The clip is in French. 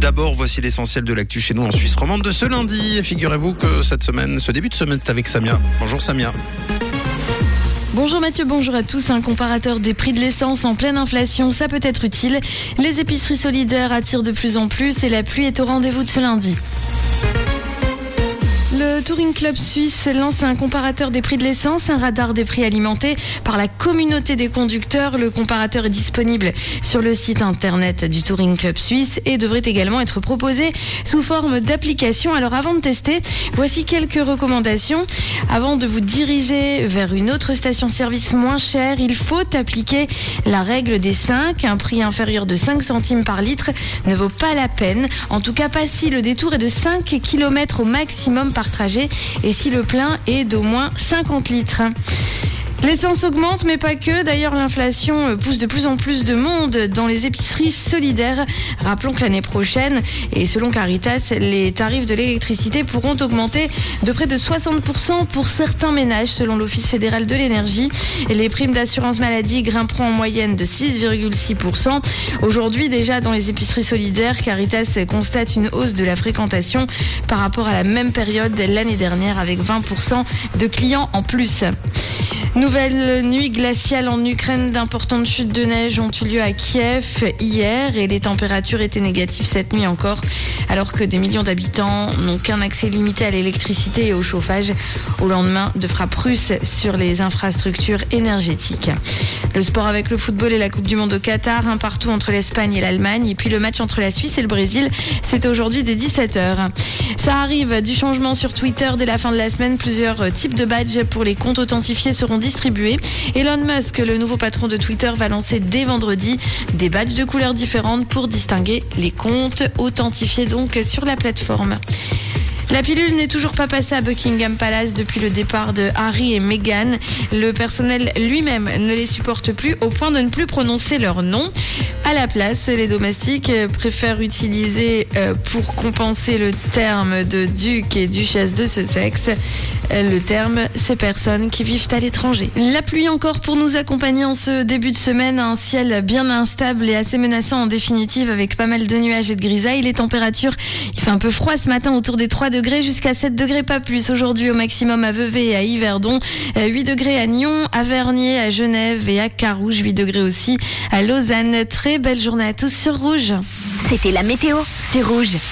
D'abord, voici l'essentiel de l'actu chez nous en Suisse romande de ce lundi. Figurez-vous que cette semaine, ce début de semaine, c'est avec Samia. Bonjour Samia. Bonjour Mathieu, bonjour à tous. Un comparateur des prix de l'essence en pleine inflation, ça peut être utile. Les épiceries solidaires attirent de plus en plus et la pluie est au rendez-vous de ce lundi. Le Touring Club Suisse lance un comparateur des prix de l'essence, un radar des prix alimentés par la communauté des conducteurs. Le comparateur est disponible sur le site internet du Touring Club Suisse et devrait également être proposé sous forme d'application. Alors avant de tester, voici quelques recommandations. Avant de vous diriger vers une autre station-service moins chère, il faut appliquer la règle des 5. Un prix inférieur de 5 centimes par litre ne vaut pas la peine. En tout cas, pas si le détour est de 5 km au maximum par trajet et si le plein est d'au moins 50 litres. L'essence augmente, mais pas que. D'ailleurs, l'inflation pousse de plus en plus de monde dans les épiceries solidaires. Rappelons que l'année prochaine, et selon Caritas, les tarifs de l'électricité pourront augmenter de près de 60% pour certains ménages, selon l'Office fédéral de l'énergie. Les primes d'assurance maladie grimperont en moyenne de 6,6%. Aujourd'hui, déjà dans les épiceries solidaires, Caritas constate une hausse de la fréquentation par rapport à la même période l'année dernière, avec 20% de clients en plus. Nouvelle nuit glaciale en Ukraine, d'importantes chutes de neige ont eu lieu à Kiev hier et les températures étaient négatives cette nuit encore, alors que des millions d'habitants n'ont qu'un accès limité à l'électricité et au chauffage au lendemain de frappes russes sur les infrastructures énergétiques. Le sport avec le football et la Coupe du Monde au Qatar, un partout entre l'Espagne et l'Allemagne, et puis le match entre la Suisse et le Brésil, c'est aujourd'hui dès 17h. Ça arrive, du changement sur Twitter dès la fin de la semaine, plusieurs types de badges pour les comptes authentifiés seront distribués. Elon Musk, le nouveau patron de Twitter, va lancer dès vendredi des badges de couleurs différentes pour distinguer les comptes authentifiés donc sur la plateforme. La pilule n'est toujours pas passée à Buckingham Palace depuis le départ de Harry et Meghan. Le personnel lui-même ne les supporte plus au point de ne plus prononcer leur nom. À la place, les domestiques préfèrent utiliser pour compenser le terme de duc et duchesse de ce sexe le terme ces personnes qui vivent à l'étranger. La pluie encore pour nous accompagner en ce début de semaine, un ciel bien instable et assez menaçant en définitive avec pas mal de nuages et de grisailles. Les températures, il fait un peu froid ce matin autour des 3 jusqu'à 7 degrés pas plus aujourd'hui au maximum à Vevey et à Yverdon, 8 degrés à Nyon, à Vernier, à Genève et à Carouge, 8 degrés aussi à Lausanne. Très belle journée à tous sur Rouge. C'était la météo, c'est Rouge.